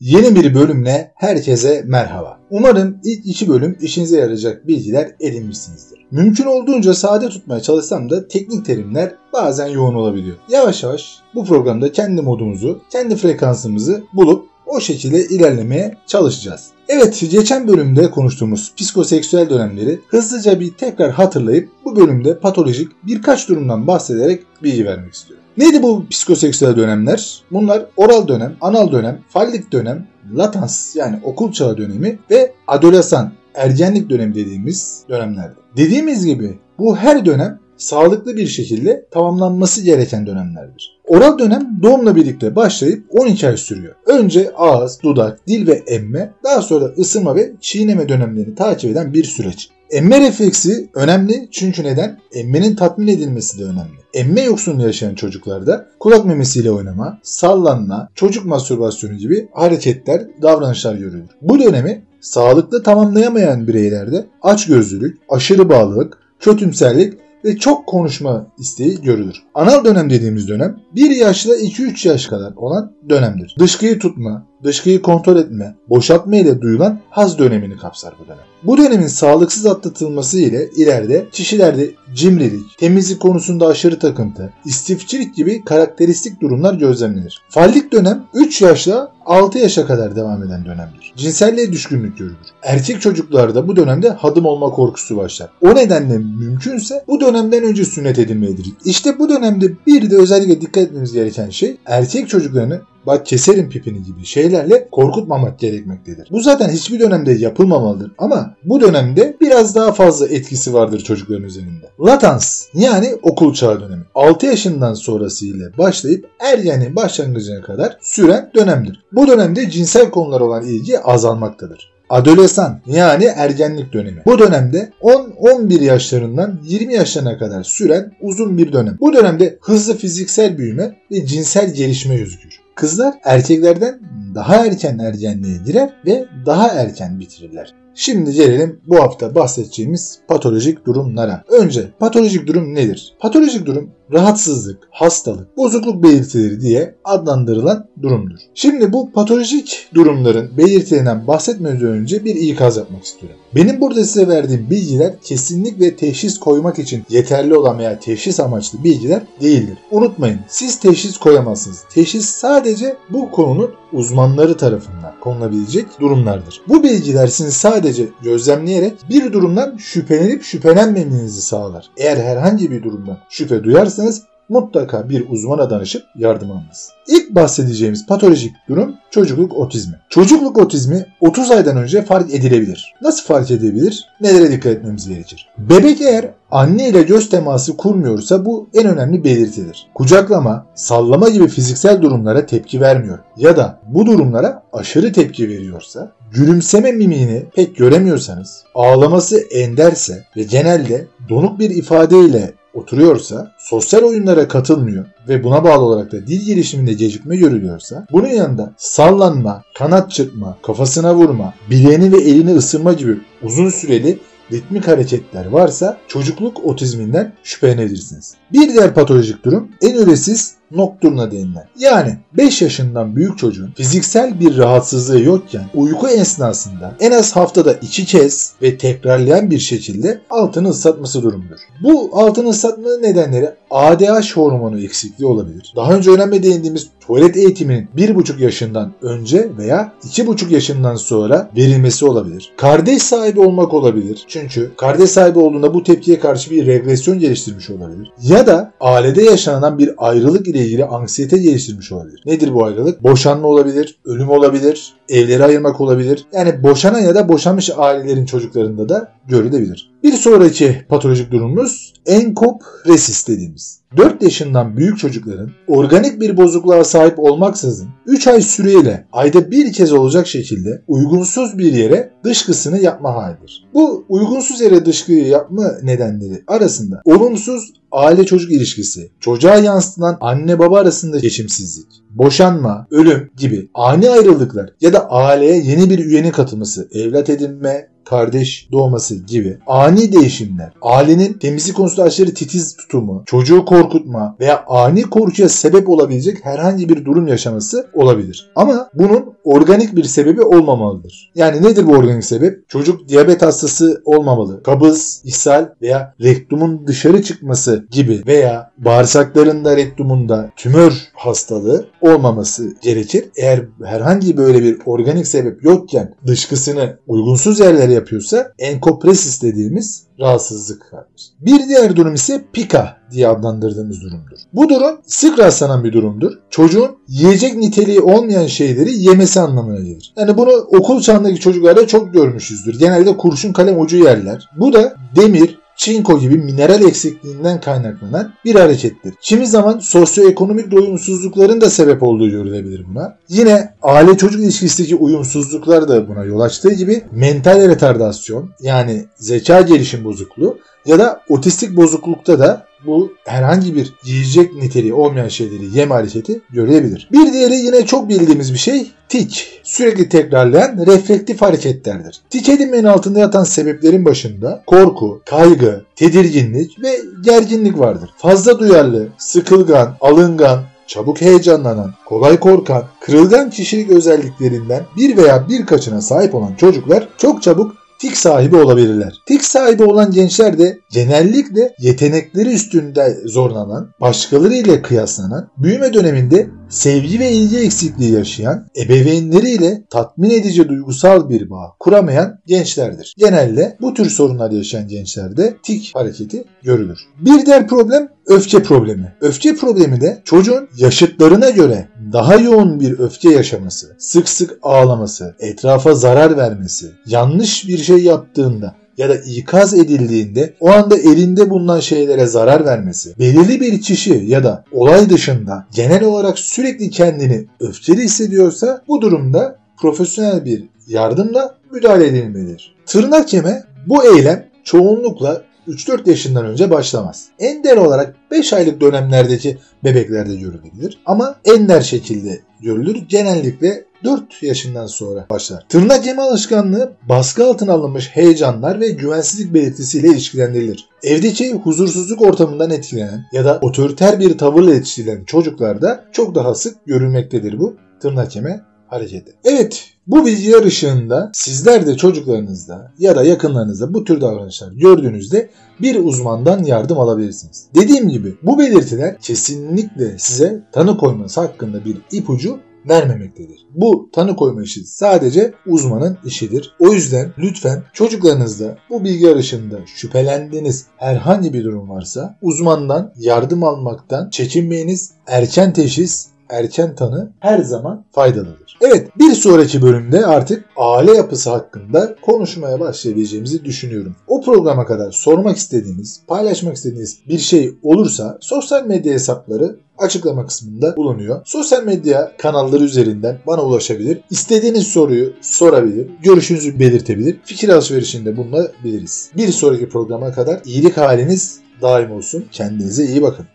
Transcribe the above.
Yeni bir bölümle herkese merhaba. Umarım ilk iki bölüm işinize yarayacak bilgiler edinmişsinizdir. Mümkün olduğunca sade tutmaya çalışsam da teknik terimler bazen yoğun olabiliyor. Yavaş yavaş bu programda kendi modumuzu, kendi frekansımızı bulup o şekilde ilerlemeye çalışacağız. Evet geçen bölümde konuştuğumuz psikoseksüel dönemleri hızlıca bir tekrar hatırlayıp bu bölümde patolojik birkaç durumdan bahsederek bilgi vermek istiyorum. Neydi bu psikoseksüel dönemler? Bunlar oral dönem, anal dönem, fallik dönem, latans yani okul çağı dönemi ve adolesan ergenlik dönemi dediğimiz dönemlerdi. Dediğimiz gibi bu her dönem sağlıklı bir şekilde tamamlanması gereken dönemlerdir. Oral dönem doğumla birlikte başlayıp 12 ay sürüyor. Önce ağız, dudak, dil ve emme, daha sonra ısırma ve çiğneme dönemlerini takip eden bir süreç. Emme refleksi önemli çünkü neden? Emmenin tatmin edilmesi de önemli. Emme yoksunluğu yaşayan çocuklarda kulak memesiyle oynama, sallanma, çocuk mastürbasyonu gibi hareketler, davranışlar görülür. Bu dönemi sağlıklı tamamlayamayan bireylerde açgözlülük, aşırı bağlılık, kötümserlik ve çok konuşma isteği görülür. Anal dönem dediğimiz dönem 1 yaşla 2-3 yaş kadar olan dönemdir. Dışkıyı tutma, dışkıyı kontrol etme, boşaltma ile duyulan haz dönemini kapsar bu dönem. Bu dönemin sağlıksız atlatılması ile ileride kişilerde cimrilik, temizlik konusunda aşırı takıntı, istifçilik gibi karakteristik durumlar gözlemlenir. Fallik dönem 3 yaşla 6 yaşa kadar devam eden dönemdir. Cinselliğe düşkünlük görülür. Erkek çocuklarda bu dönemde hadım olma korkusu başlar. O nedenle mümkünse bu dönemden önce sünnet edilmelidir. İşte bu dönemde bir de özellikle dikkat etmemiz gereken şey erkek çocuklarını bak keserim pipini gibi şeylerle korkutmamak gerekmektedir. Bu zaten hiçbir dönemde yapılmamalıdır ama bu dönemde biraz daha fazla etkisi vardır çocukların üzerinde. Latans yani okul çağı dönemi 6 yaşından sonrası ile başlayıp ergenliğin başlangıcına kadar süren dönemdir. Bu dönemde cinsel konular olan ilgi azalmaktadır. Adolesan yani ergenlik dönemi. Bu dönemde 10-11 yaşlarından 20 yaşlarına kadar süren uzun bir dönem. Bu dönemde hızlı fiziksel büyüme ve cinsel gelişme gözükür. Kızlar erkeklerden daha erken ergenliğe girer ve daha erken bitirirler. Şimdi gelelim bu hafta bahsedeceğimiz patolojik durumlara. Önce patolojik durum nedir? Patolojik durum rahatsızlık, hastalık, bozukluk belirtileri diye adlandırılan durumdur. Şimdi bu patolojik durumların belirtilerinden bahsetmeden önce bir ikaz yapmak istiyorum. Benim burada size verdiğim bilgiler kesinlik ve teşhis koymak için yeterli olan veya teşhis amaçlı bilgiler değildir. Unutmayın siz teşhis koyamazsınız. Teşhis sadece bu konunun uzmanları tarafından konulabilecek durumlardır. Bu bilgiler sizin sadece gözlemleyerek bir durumdan şüphelenip şüphelenmemenizi sağlar. Eğer herhangi bir durumdan şüphe duyarsanız mutlaka bir uzmana danışıp yardım alınız. İlk bahsedeceğimiz patolojik durum çocukluk otizmi. Çocukluk otizmi 30 aydan önce fark edilebilir. Nasıl fark edebilir? Nelere dikkat etmemiz gerekir? Bebek eğer anne ile göz teması kurmuyorsa bu en önemli belirtidir. Kucaklama, sallama gibi fiziksel durumlara tepki vermiyor ya da bu durumlara aşırı tepki veriyorsa, gülümseme mimiğini pek göremiyorsanız, ağlaması enderse ve genelde donuk bir ifadeyle oturuyorsa, sosyal oyunlara katılmıyor ve buna bağlı olarak da dil gelişiminde gecikme görülüyorsa, bunun yanında sallanma, kanat çırpma, kafasına vurma, bileğini ve elini ısırma gibi uzun süreli ritmik hareketler varsa çocukluk otizminden şüphelenebilirsiniz. Bir diğer patolojik durum enüresiz nokturna denilen. Yani 5 yaşından büyük çocuğun fiziksel bir rahatsızlığı yokken uyku esnasında en az haftada 2 kez ve tekrarlayan bir şekilde altını ıslatması durumudur. Bu altını ıslatma nedenleri ADH hormonu eksikliği olabilir. Daha önce önemli değindiğimiz tuvalet eğitiminin 1,5 yaşından önce veya 2,5 yaşından sonra verilmesi olabilir. Kardeş sahibi olmak olabilir. Çünkü kardeş sahibi olduğunda bu tepkiye karşı bir regresyon geliştirmiş olabilir. Ya da ailede yaşanan bir ayrılık ile ilgili anksiyete geliştirmiş olabilir. Nedir bu ayrılık? Boşanma olabilir, ölüm olabilir, evleri ayırmak olabilir. Yani boşanan ya da boşanmış ailelerin çocuklarında da görülebilir. Bir sonraki patolojik durumumuz enkopresis dediğimiz. 4 yaşından büyük çocukların organik bir bozukluğa sahip olmaksızın 3 ay süreyle ayda bir kez olacak şekilde uygunsuz bir yere dışkısını yapma halidir. Bu uygunsuz yere dışkıyı yapma nedenleri arasında olumsuz aile çocuk ilişkisi, çocuğa yansıtılan anne baba arasında geçimsizlik, boşanma, ölüm gibi ani ayrılıklar ya da aileye yeni bir üyenin katılması, evlat edinme, kardeş doğması gibi ani değişimler, ailenin temizlik konusunda aşırı titiz tutumu, çocuğu korkutma veya ani korkuya sebep olabilecek herhangi bir durum yaşaması olabilir. Ama bunun organik bir sebebi olmamalıdır. Yani nedir bu organik sebep? Çocuk diyabet hastası olmamalı. Kabız, ishal veya rektumun dışarı çıkması gibi veya bağırsaklarında rektumunda tümör hastalığı olmaması gerekir. Eğer herhangi böyle bir organik sebep yokken dışkısını uygunsuz yerlere yapıyorsa enkopresis dediğimiz rahatsızlık vardır. Bir diğer durum ise pika diye adlandırdığımız durumdur. Bu durum sık rastlanan bir durumdur. Çocuğun yiyecek niteliği olmayan şeyleri yemesi anlamına gelir. Yani bunu okul çağındaki çocuklarda çok görmüşüzdür. Genelde kurşun kalem ucu yerler. Bu da demir, çinko gibi mineral eksikliğinden kaynaklanan bir harekettir. Kimi zaman sosyoekonomik doyumsuzlukların da sebep olduğu görülebilir buna. Yine aile çocuk ilişkisindeki uyumsuzluklar da buna yol açtığı gibi mental retardasyon yani zeka gelişim bozukluğu ya da otistik bozuklukta da bu herhangi bir yiyecek niteliği olmayan şeyleri yeme hareketi görülebilir. Bir diğeri yine çok bildiğimiz bir şey tik. Sürekli tekrarlayan reflektif hareketlerdir. Tik edinmenin altında yatan sebeplerin başında korku, kaygı, tedirginlik ve gerginlik vardır. Fazla duyarlı, sıkılgan, alıngan, çabuk heyecanlanan, kolay korkan, kırılgan kişilik özelliklerinden bir veya birkaçına sahip olan çocuklar çok çabuk tik sahibi olabilirler. Tik sahibi olan gençler de genellikle yetenekleri üstünde zorlanan, başkalarıyla kıyaslanan, büyüme döneminde sevgi ve ilgi eksikliği yaşayan, ebeveynleriyle tatmin edici duygusal bir bağ kuramayan gençlerdir. Genelde bu tür sorunlar yaşayan gençlerde tik hareketi görülür. Bir diğer problem öfke problemi. Öfke problemi de çocuğun yaşıtlarına göre daha yoğun bir öfke yaşaması, sık sık ağlaması, etrafa zarar vermesi, yanlış bir şey yaptığında ya da ikaz edildiğinde o anda elinde bulunan şeylere zarar vermesi, belirli bir kişi ya da olay dışında genel olarak sürekli kendini öfkeli hissediyorsa bu durumda profesyonel bir yardımla müdahale edilmelidir. Tırnak yeme bu eylem çoğunlukla 3-4 yaşından önce başlamaz. Ender olarak 5 aylık dönemlerdeki bebeklerde görülebilir ama ender şekilde görülür. Genellikle 4 yaşından sonra başlar. Tırnak yeme alışkanlığı baskı altına alınmış heyecanlar ve güvensizlik belirtisiyle ilişkilendirilir. Evdeki huzursuzluk ortamından etkilenen ya da otoriter bir tavırla yetiştirilen çocuklarda çok daha sık görülmektedir bu tırnak yeme hareketi. Evet bu bilgiler ışığında sizler de çocuklarınızda ya da yakınlarınızda bu tür davranışlar gördüğünüzde bir uzmandan yardım alabilirsiniz. Dediğim gibi bu belirtiler kesinlikle size tanı koyması hakkında bir ipucu vermemektedir. Bu tanı koyma işi sadece uzmanın işidir. O yüzden lütfen çocuklarınızda bu bilgi arayışında şüphelendiğiniz herhangi bir durum varsa uzmandan yardım almaktan çekinmeyiniz. Erken teşhis, erken tanı her zaman faydalıdır. Evet bir sonraki bölümde artık aile yapısı hakkında konuşmaya başlayabileceğimizi düşünüyorum. O programa kadar sormak istediğiniz, paylaşmak istediğiniz bir şey olursa sosyal medya hesapları açıklama kısmında bulunuyor. Sosyal medya kanalları üzerinden bana ulaşabilir. İstediğiniz soruyu sorabilir. Görüşünüzü belirtebilir. Fikir alışverişinde bulunabiliriz. Bir sonraki programa kadar iyilik haliniz daim olsun. Kendinize iyi bakın.